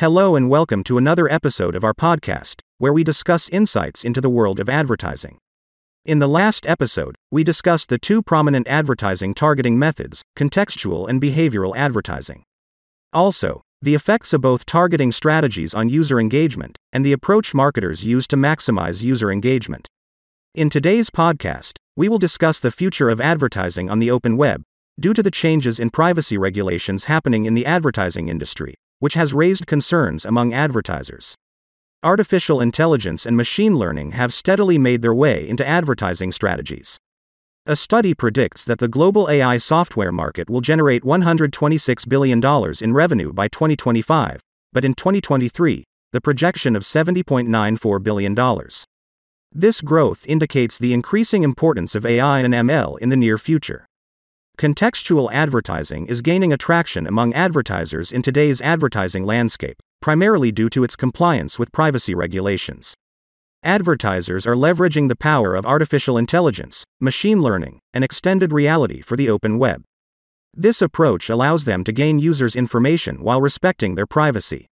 Hello and welcome to another episode of our podcast, where we discuss insights into the world of advertising. In the last episode, we discussed the two prominent advertising targeting methods contextual and behavioral advertising. Also, the effects of both targeting strategies on user engagement and the approach marketers use to maximize user engagement. In today's podcast, we will discuss the future of advertising on the open web, due to the changes in privacy regulations happening in the advertising industry, which has raised concerns among advertisers. Artificial intelligence and machine learning have steadily made their way into advertising strategies. A study predicts that the global AI software market will generate $126 billion in revenue by 2025, but in 2023, the projection of $70.94 billion. This growth indicates the increasing importance of AI and ML in the near future. Contextual advertising is gaining attraction among advertisers in today's advertising landscape, primarily due to its compliance with privacy regulations. Advertisers are leveraging the power of artificial intelligence, machine learning, and extended reality for the open web. This approach allows them to gain users' information while respecting their privacy.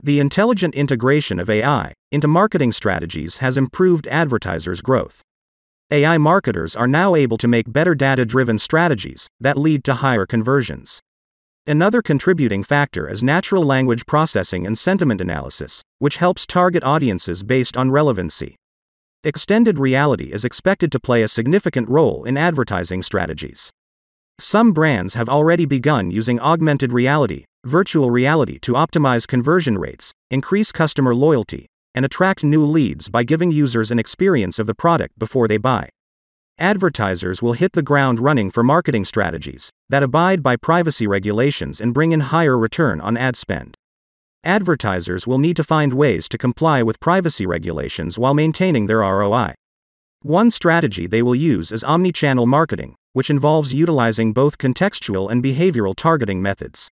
The intelligent integration of AI into marketing strategies has improved advertisers' growth. AI marketers are now able to make better data driven strategies that lead to higher conversions. Another contributing factor is natural language processing and sentiment analysis, which helps target audiences based on relevancy. Extended reality is expected to play a significant role in advertising strategies. Some brands have already begun using augmented reality, virtual reality to optimize conversion rates, increase customer loyalty, and attract new leads by giving users an experience of the product before they buy. Advertisers will hit the ground running for marketing strategies that abide by privacy regulations and bring in higher return on ad spend. Advertisers will need to find ways to comply with privacy regulations while maintaining their ROI. One strategy they will use is omnichannel marketing, which involves utilizing both contextual and behavioral targeting methods.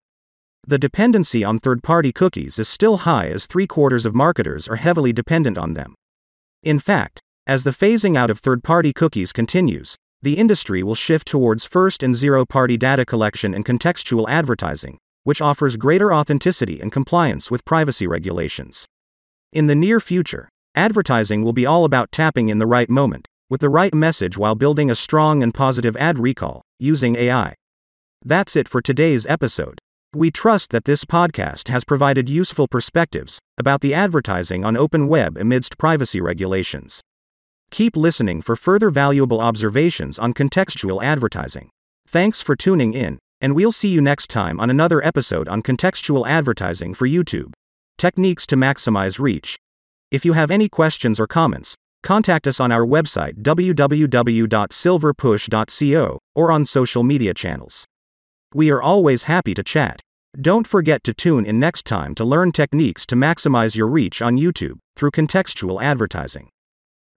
The dependency on third party cookies is still high as three quarters of marketers are heavily dependent on them. In fact, as the phasing out of third party cookies continues, the industry will shift towards first and zero party data collection and contextual advertising, which offers greater authenticity and compliance with privacy regulations. In the near future, advertising will be all about tapping in the right moment, with the right message while building a strong and positive ad recall, using AI. That's it for today's episode. We trust that this podcast has provided useful perspectives about the advertising on open web amidst privacy regulations. Keep listening for further valuable observations on contextual advertising. Thanks for tuning in, and we'll see you next time on another episode on contextual advertising for YouTube. Techniques to maximize reach. If you have any questions or comments, contact us on our website www.silverpush.co or on social media channels. We are always happy to chat. Don't forget to tune in next time to learn techniques to maximize your reach on YouTube through contextual advertising.